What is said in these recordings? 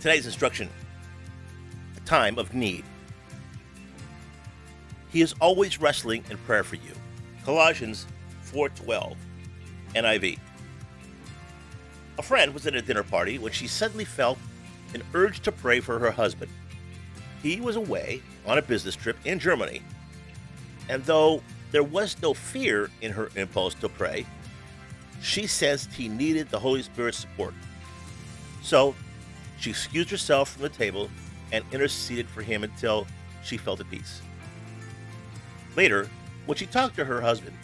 Today's instruction a time of need. He is always wrestling in prayer for you. Colossians 4:12 NIV. A friend was at a dinner party when she suddenly felt an urge to pray for her husband. He was away on a business trip in Germany, and though there was no fear in her impulse to pray, she sensed he needed the Holy Spirit's support. So she excused herself from the table and interceded for him until she felt at peace. Later, when she talked to her husband,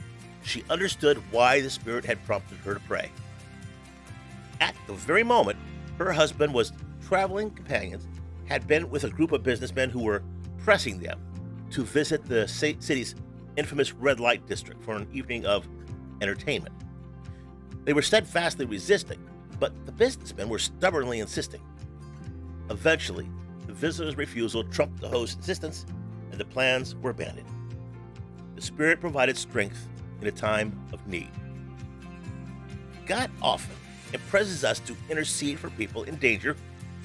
she understood why the Spirit had prompted her to pray. At the very moment, her husband was traveling companions had been with a group of businessmen who were pressing them to visit the city's infamous red light district for an evening of entertainment. They were steadfastly resisting, but the businessmen were stubbornly insisting. Eventually, the visitor's refusal trumped the host's insistence, and the plans were abandoned. The Spirit provided strength in a time of need. God often impresses us to intercede for people in danger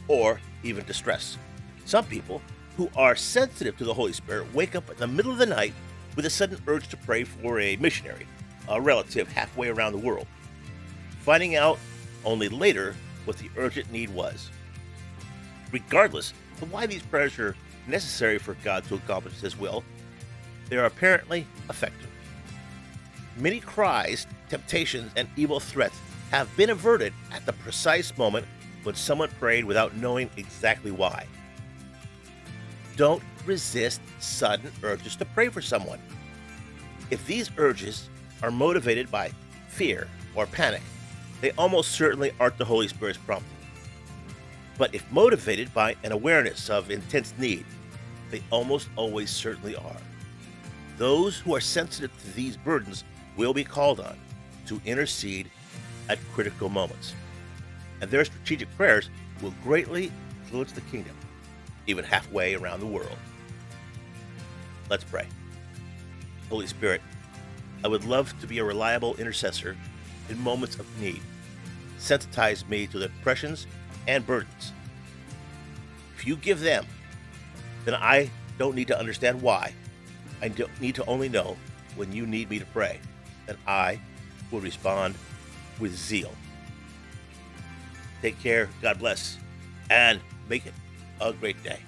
or even distress. Some people who are sensitive to the Holy Spirit wake up in the middle of the night with a sudden urge to pray for a missionary, a relative halfway around the world, finding out only later what the urgent need was regardless of why these prayers are necessary for God to accomplish His will, they are apparently effective. Many cries, temptations, and evil threats have been averted at the precise moment when someone prayed without knowing exactly why. Don't resist sudden urges to pray for someone. If these urges are motivated by fear or panic, they almost certainly aren't the Holy Spirit's prompting. But if motivated by an awareness of intense need, they almost always certainly are. Those who are sensitive to these burdens will be called on to intercede at critical moments. And their strategic prayers will greatly influence the kingdom, even halfway around the world. Let's pray. Holy Spirit, I would love to be a reliable intercessor in moments of need. Sensitize me to the impressions and burdens. If you give them, then I don't need to understand why. I need to only know when you need me to pray, and I will respond with zeal. Take care, God bless, and make it a great day.